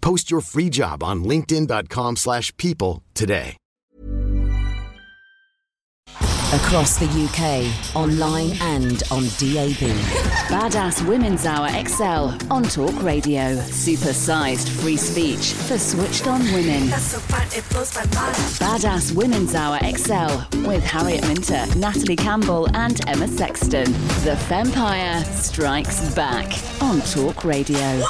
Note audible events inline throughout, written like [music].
Post your free job on linkedin.com/people slash people today. Across the UK, online and on DAB. [laughs] Badass Women's Hour XL on Talk Radio. Supersized free speech for switched on women. Badass Women's Hour XL with Harriet Minter, Natalie Campbell, and Emma Sexton. The Fempire strikes back on Talk Radio.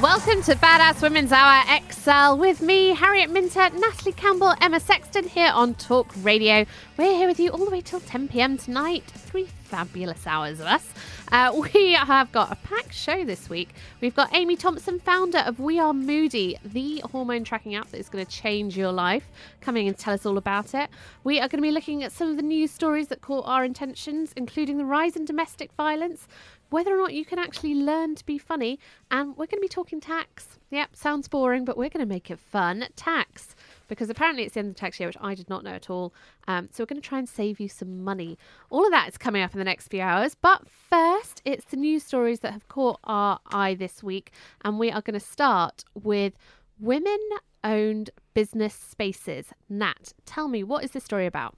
Welcome to Badass Women's Hour XL with me, Harriet Minter, Natalie Campbell, Emma Sexton here on Talk Radio. We're here with you all the way till 10 pm tonight. Three fabulous hours of us. Uh, [laughs] we have got a packed show this week. We've got Amy Thompson, founder of We Are Moody, the hormone tracking app that is going to change your life, coming and tell us all about it. We are going to be looking at some of the news stories that caught our intentions, including the rise in domestic violence, whether or not you can actually learn to be funny, and we're going to be talking tax. Yep, sounds boring, but we're going to make it fun. Tax. Because apparently it's the end of the tax year, which I did not know at all. Um, so we're going to try and save you some money. All of that is coming up in the next few hours. But first, it's the news stories that have caught our eye this week. And we are going to start with women owned business spaces. Nat, tell me, what is this story about?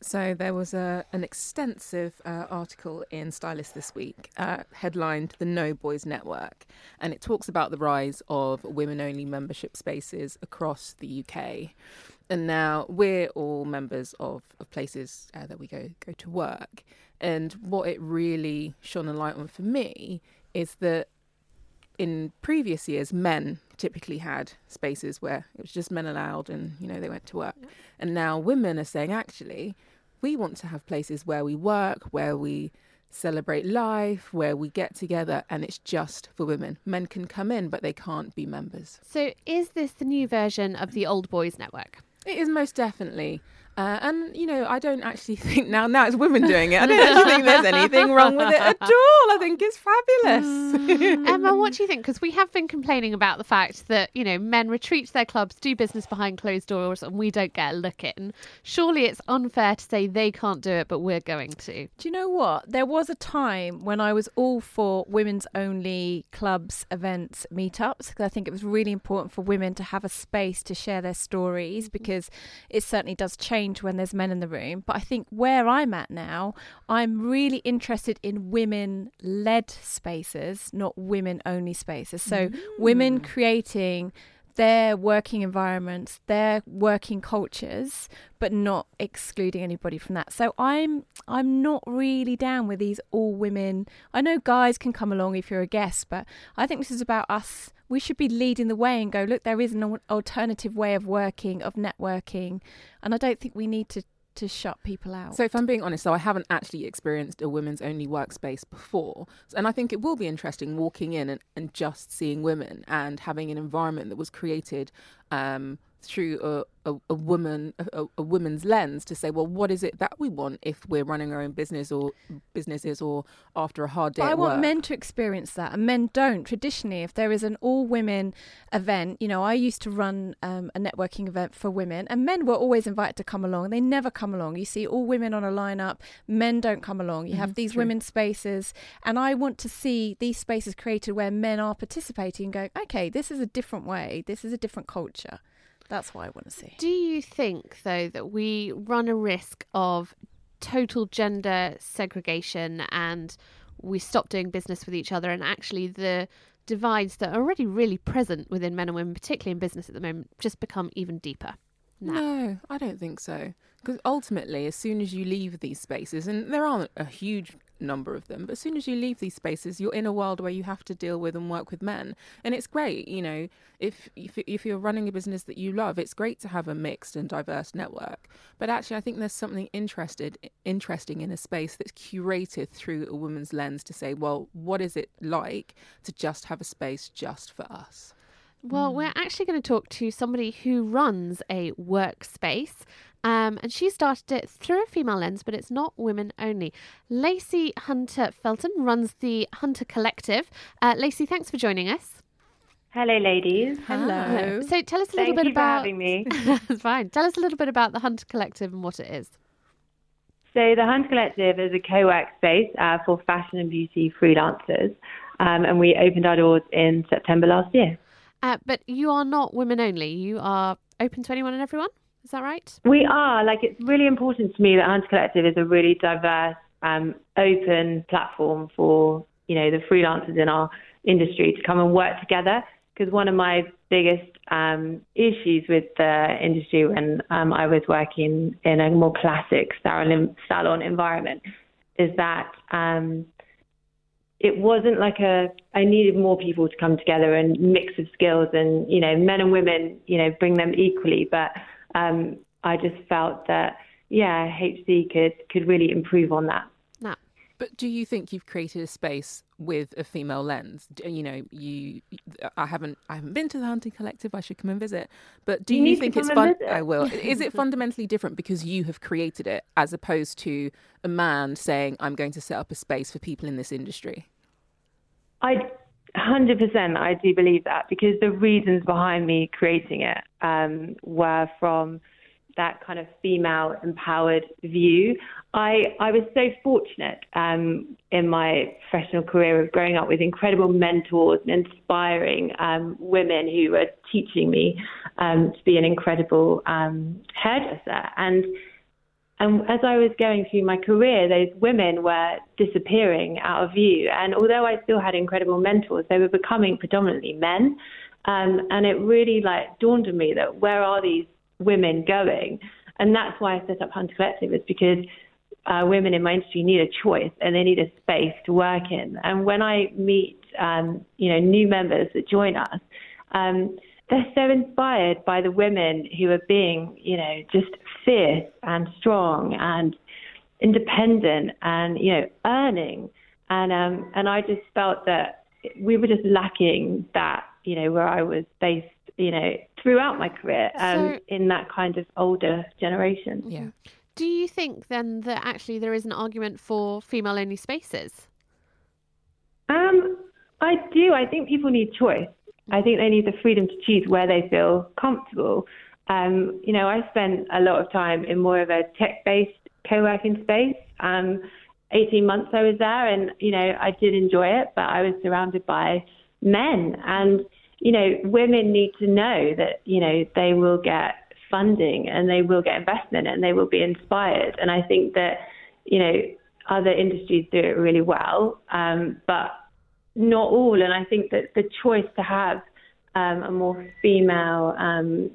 So there was a, an extensive uh, article in Stylist this week, uh, headlined "The No Boys Network," and it talks about the rise of women-only membership spaces across the UK. And now we're all members of, of places uh, that we go go to work. And what it really shone a light on for me is that in previous years, men typically had spaces where it was just men allowed and, you know, they went to work. And now women are saying, actually, we want to have places where we work, where we celebrate life, where we get together, and it's just for women. Men can come in, but they can't be members. So, is this the new version of the Old Boys Network? It is most definitely. Uh, and you know, I don't actually [laughs] think now. Now it's women doing it. I don't actually think there's anything wrong with it at all. I think it's fabulous. [laughs] Emma, what do you think? Because we have been complaining about the fact that you know men retreat to their clubs, do business behind closed doors, and we don't get a look in. Surely it's unfair to say they can't do it, but we're going to. Do you know what? There was a time when I was all for women's only clubs, events, meetups, because I think it was really important for women to have a space to share their stories because it certainly does change when there's men in the room. But I think where I'm at now, I'm really interested in women led spaces, not women only spaces. So women mm. creating their working environments, their working cultures, but not excluding anybody from that. So I'm I'm not really down with these all women. I know guys can come along if you're a guest, but I think this is about us. We should be leading the way and go, look, there is an alternative way of working, of networking, and I don't think we need to to shut people out. So, if I'm being honest, so I haven't actually experienced a women's only workspace before. And I think it will be interesting walking in and, and just seeing women and having an environment that was created um, through a, a, a woman, a, a woman's lens to say, well, what is it that we want if we're running our own business or businesses or after a hard day I want work? men to experience that, and men don't. Traditionally, if there is an all women event, you know, I used to run um, a networking event for women, and men were always invited to come along. They never come along. You see all women on a lineup, men don't come along. You have these true. women's spaces, and I want to see these spaces created where men are participating and going, okay, this is a different way, this is a different culture. That's what I want to see. Do you think, though, that we run a risk of total gender segregation and we stop doing business with each other and actually the divides that are already really present within men and women, particularly in business at the moment, just become even deeper? now? No, I don't think so. Because ultimately, as soon as you leave these spaces, and there aren't a huge number of them, but as soon as you leave these spaces, you're in a world where you have to deal with and work with men. And it's great, you know, if if, if you're running a business that you love, it's great to have a mixed and diverse network. But actually, I think there's something interested interesting in a space that's curated through a woman's lens to say, well, what is it like to just have a space just for us? Well, we're actually going to talk to somebody who runs a workspace. Um, and she started it through a female lens, but it's not women only. Lacey Hunter Felton runs the Hunter Collective. Uh, Lacey, thanks for joining us. Hello, ladies. Hello. So tell us a little Thank bit you for about. having me. [laughs] That's fine. Tell us a little bit about the Hunter Collective and what it is. So, the Hunter Collective is a co work space uh, for fashion and beauty freelancers. Um, and we opened our doors in September last year. Uh, but you are not women only. You are open to anyone and everyone. Is that right? We are, like, it's really important to me that Hunt Collective is a really diverse, um, open platform for, you know, the freelancers in our industry to come and work together. Because one of my biggest um, issues with the industry when um, I was working in a more classic salon, salon environment is that um, it wasn't like a I needed more people to come together and mix of skills and you know men and women you know bring them equally but um, I just felt that yeah HC could could really improve on that. But do you think you've created a space with a female lens? You know, you. I haven't. I haven't been to the Hunting Collective. I should come and visit. But do You you, think it's fun? visit. I will. [laughs] Is it fundamentally different because you have created it, as opposed to a man saying, "I'm going to set up a space for people in this industry"? I 100% I do believe that because the reasons behind me creating it um, were from that kind of female empowered view. I, I was so fortunate um, in my professional career of growing up with incredible mentors and inspiring um, women who were teaching me um, to be an incredible um, hairdresser. And and as I was going through my career, those women were disappearing out of view. And although I still had incredible mentors, they were becoming predominantly men. Um, and it really like dawned on me that where are these women going? And that's why I set up Hunter Collective is because uh, women in my industry need a choice and they need a space to work in. And when I meet, um, you know, new members that join us, um, they're so inspired by the women who are being, you know, just fierce and strong and independent and, you know, earning. And um, and I just felt that we were just lacking that, you know, where I was based, you know, throughout my career um, So- in that kind of older generation. Yeah. Do you think then that actually there is an argument for female only spaces? Um, I do. I think people need choice. I think they need the freedom to choose where they feel comfortable. Um, you know, I spent a lot of time in more of a tech-based co-working space. Um, 18 months I was there, and you know, I did enjoy it, but I was surrounded by men, and you know, women need to know that you know they will get funding and they will get investment and they will be inspired. And I think that you know other industries do it really well, um, but not all. And I think that the choice to have um, a more female um,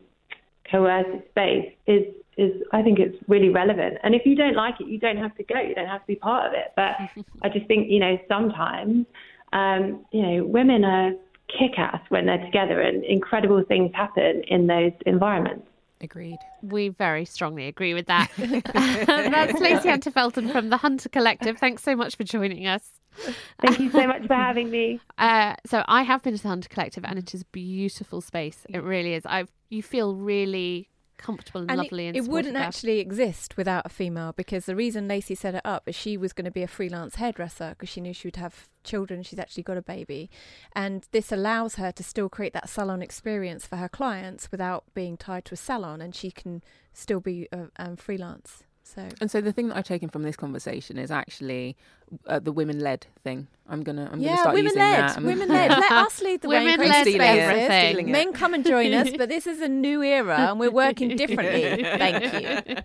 coercive space is is I think it's really relevant. And if you don't like it, you don't have to go. You don't have to be part of it. But [laughs] I just think you know sometimes um, you know women are kick ass when they're together, and incredible things happen in those environments. Agreed. We very strongly agree with that. [laughs] That's Lacey [laughs] Hunter Felton from the Hunter Collective. Thanks so much for joining us. Thank you so much for having me. [laughs] Uh, so I have been to the Hunter Collective, and it is a beautiful space. It really is. I've you feel really comfortable and, And lovely, it, and it wouldn't actually exist without a female because the reason Lacey set it up is she was going to be a freelance hairdresser because she knew she would have children. She's actually got a baby, and this allows her to still create that salon experience for her clients without being tied to a salon, and she can still be uh, um, freelance. So And so the thing that I've taken from this conversation is actually uh, the women-led thing. I'm gonna, I'm gonna yeah, start women using led, that. [laughs] I'm- women led. Let us lead the way. Women-led spaces. everything. Men come and join us, but this is a new era, and we're working differently. [laughs] Thank you.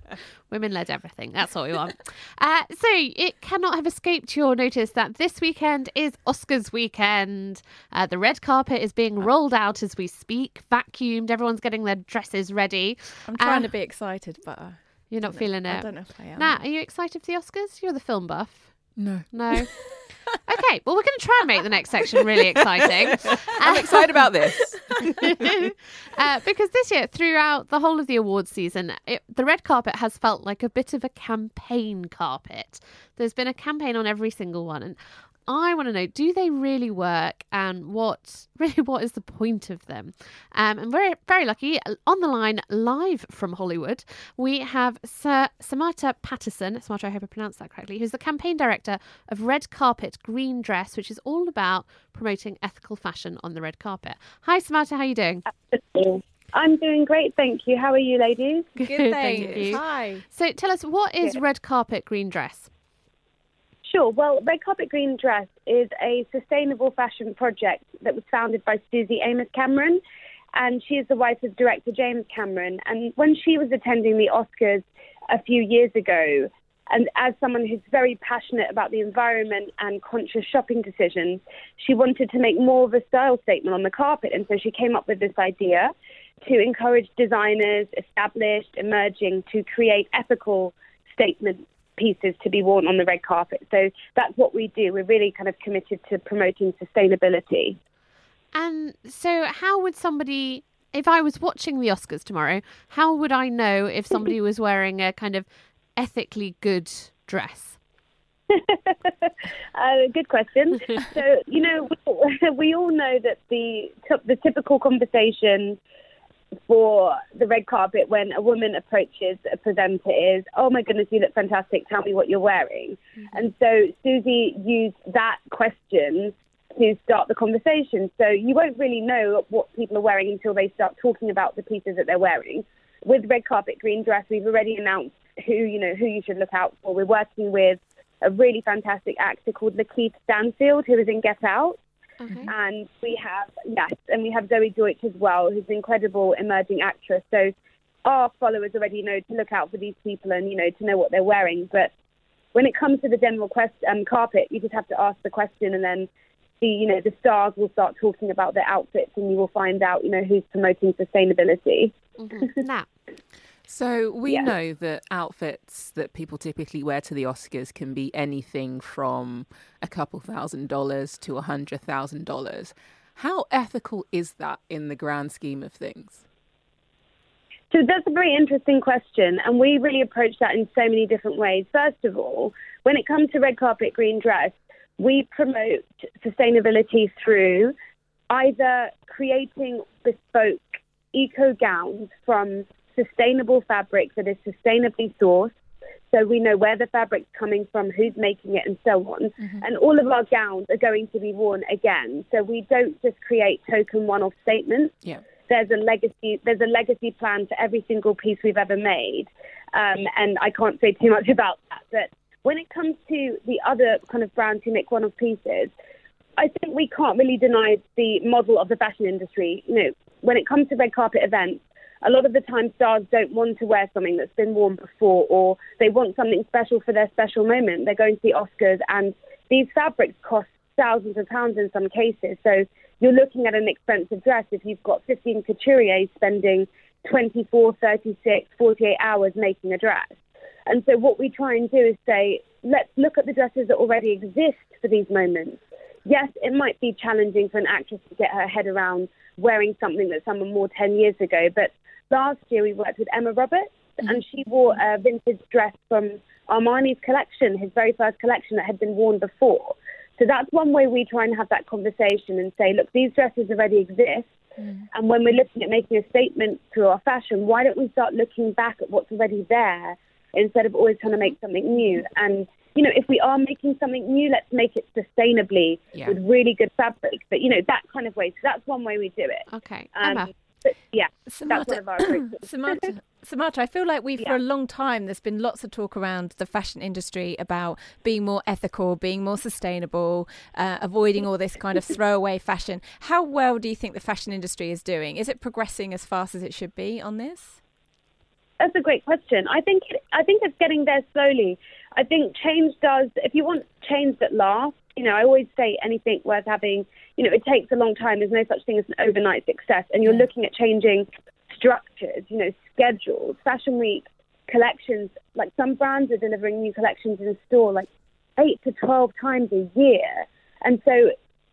Women led everything. That's what we want. uh, so it cannot have escaped your notice that this weekend is Oscars weekend. Uh, the red carpet is being rolled out as we speak, vacuumed. Everyone's getting their dresses ready. I'm trying Uh, to be excited, but uh, You're not feeling it. I don't know if I am. Nat, are you excited for the Oscars? You're the film buff. No. No. [laughs] okay, well, we're going to try and make the next section really exciting. [laughs] I'm excited about this. [laughs] uh, because this year, throughout the whole of the awards season, it, the red carpet has felt like a bit of a campaign carpet. There's been a campaign on every single one, and I want to know: do they really work, and what [laughs] really what is the point of them? Um, and we're very lucky on the line live from Hollywood. We have Sir Samantha Pattinson. Samantha, I hope I pronounced that correctly. Who's the campaign director of Red Carpet Green Dress, which is all about promoting ethical fashion on the red carpet. Hi, Samantha. How are you doing? I'm doing great, thank you. How are you, ladies? Good, [laughs] Thank thanks. you. Hi. So tell us, what is red carpet green dress? Sure. Well, Red Carpet Green Dress is a sustainable fashion project that was founded by Suzy Amis Cameron, and she is the wife of director James Cameron. And when she was attending the Oscars a few years ago, and as someone who's very passionate about the environment and conscious shopping decisions, she wanted to make more of a style statement on the carpet. And so she came up with this idea to encourage designers, established, emerging, to create ethical statement pieces to be worn on the red carpet. So that's what we do. We're really kind of committed to promoting sustainability. And so, how would somebody, if I was watching the Oscars tomorrow, how would I know if somebody [laughs] was wearing a kind of ethically good dress? [laughs] uh, good question. [laughs] so, you know, we, we all know that the the typical conversation for the red carpet when a woman approaches a presenter is, "Oh my goodness, you look fantastic. Tell me what you're wearing." Mm-hmm. And so Suzy used that question to start the conversation. So you won't really know what people are wearing until they start talking about the pieces that they're wearing. With red carpet green dress, we've already announced who you know who you should look out for. We're working with a really fantastic actor called LaKeith Stanfield, who is in Get Out. Okay. And we have, yes, and we have Zoey Deutch as well, who's an incredible emerging actress. So our followers already know to look out for these people and, you know, to know what they're wearing. But when it comes to the general quest, um, carpet, you just have to ask the question and then the, you know, the stars will start talking about their outfits and you will find out, you know, who's promoting sustainability. [laughs] Mhm. So we Yeah. know that outfits that people typically wear to the Oscars can be anything from a couple thousand dollars to a hundred thousand dollars. How ethical is that in the grand scheme of things? So that's a very interesting question, and we really approach that in so many different ways. First of all, when it comes to red carpet green dress, we promote sustainability through either creating bespoke eco gowns from sustainable fabric that is sustainably sourced. So we know where the fabric's coming from, who's making it, and so on. And all of our gowns are going to be worn again. So we don't just create token one-off statements Yeah. there's a legacy there's a legacy plan for every single piece we've ever made um, and I can't say too much about that but when it comes to the other kind of brands who make one-off pieces I think we can't really deny the model of the fashion industry you know when it comes to red carpet events a lot of the time stars don't want to wear something that's been worn before or they want something special for their special moment they're going to the Oscars and these fabrics cost thousands of pounds in some cases. So you're looking at an expensive dress if you've got 15 couturiers spending 24, 36, 48 hours making a dress. And so what we try and do is say, let's look at the dresses that already exist for these moments. Yes, it might be challenging for an actress to get her head around wearing something that someone wore 10 years ago. But last year we worked with Emma Roberts and she wore a vintage dress from Armani's collection, his very first collection that had been worn before. So that's one way we try and have that conversation and say, look, these dresses already exist. And when we're looking at making a statement through our fashion, why don't we start looking back at what's already there instead of always trying to make something new? And, you know, if we are making something new, let's make it sustainably Yeah. with really good fabric. But, you know, that kind of way. So that's one way we do it. okay, Um, Emma. But yeah, that's Samantha, one of our approaches. [clears throat] Samantha, Samantha, I feel like we've for a long time there's been lots of talk around the fashion industry about being more ethical, being more sustainable, uh, avoiding all this kind of throwaway fashion. How well do you think the fashion industry is doing? Is it progressing as fast as it should be on this? That's a great question. I think I think it's getting there slowly. I think change does. If you want change that lasts, you know, I always say anything worth having. You know, it takes a long time. There's no such thing as an overnight success, and you're looking at changing structures. You know, schedules, fashion week collections. Like some brands are delivering new collections in store like eight to twelve times a year, and so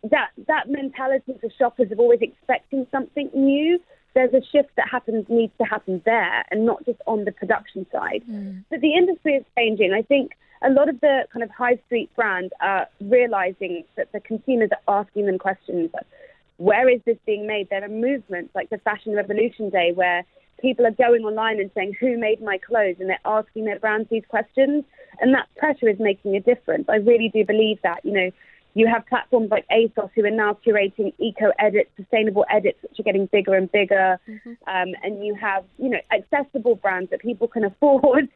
that that mentality for shoppers of always expecting something new there's a shift that happens needs to happen there and not just on the production side. Mm. But the industry is changing. I think a lot of the kind of high street brands are realizing that the consumers are asking them questions like, where is this being made? There are movements like the Fashion Revolution Day where people are going online and saying, who made my clothes? And they're asking their brands these questions. And that pressure is making a difference. I really do believe that. You know, you have platforms like ASOS who are now curating eco edits, sustainable edits, which are getting bigger and bigger. Um, and you have, you know, accessible brands that people can afford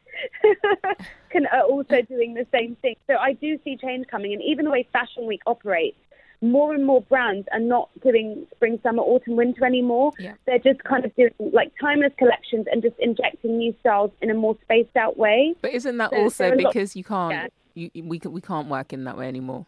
[laughs] can are also doing the same thing. So I do see change coming. And even the way Fashion Week operates, more and more brands are not doing spring, summer, autumn, winter anymore. Yeah. They're just kind of doing like timeless collections and just injecting new styles in a more spaced out way. But isn't that So- so also a lot- because you can't yeah. you, we we can't work in that way anymore?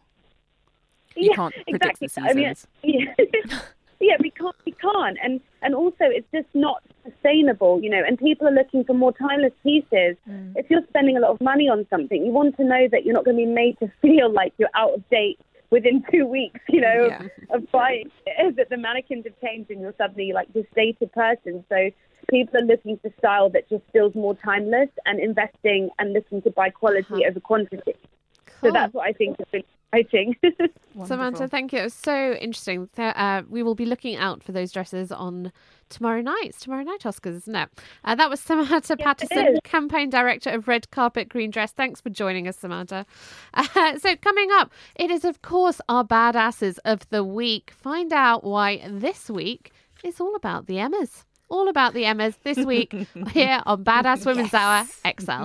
You yeah, can't predict the exactly. I mean, [laughs] yeah, yeah, we can't, we can't, and and also it's just not sustainable, you know. And people are looking for more timeless pieces. Mm. If you're spending a lot of money on something, you want to know that you're not going to be made to [laughs] feel like you're out of date within [laughs] two weeks, you know, Yeah. of, of buying it. That the mannequins have changed and you're suddenly like this dated person. So people are looking for style that just feels more timeless and investing and looking to buy quality over quantity. So Cool. that's what I think is really exciting. [laughs] Samantha, thank you. It was so interesting. Uh, we will be looking out for those dresses on tomorrow night. It's tomorrow night Oscars, isn't it? Uh, that was Samantha Pattinson, campaign director of Red Carpet Green Dress. Thanks for joining us, Samantha. [laughs] Uh, so, coming up, it is, of course, our badasses of the week. Find out why this week is all about the Emmas. All about the Emmas this week [laughs] here on Badass Women's Hour XL.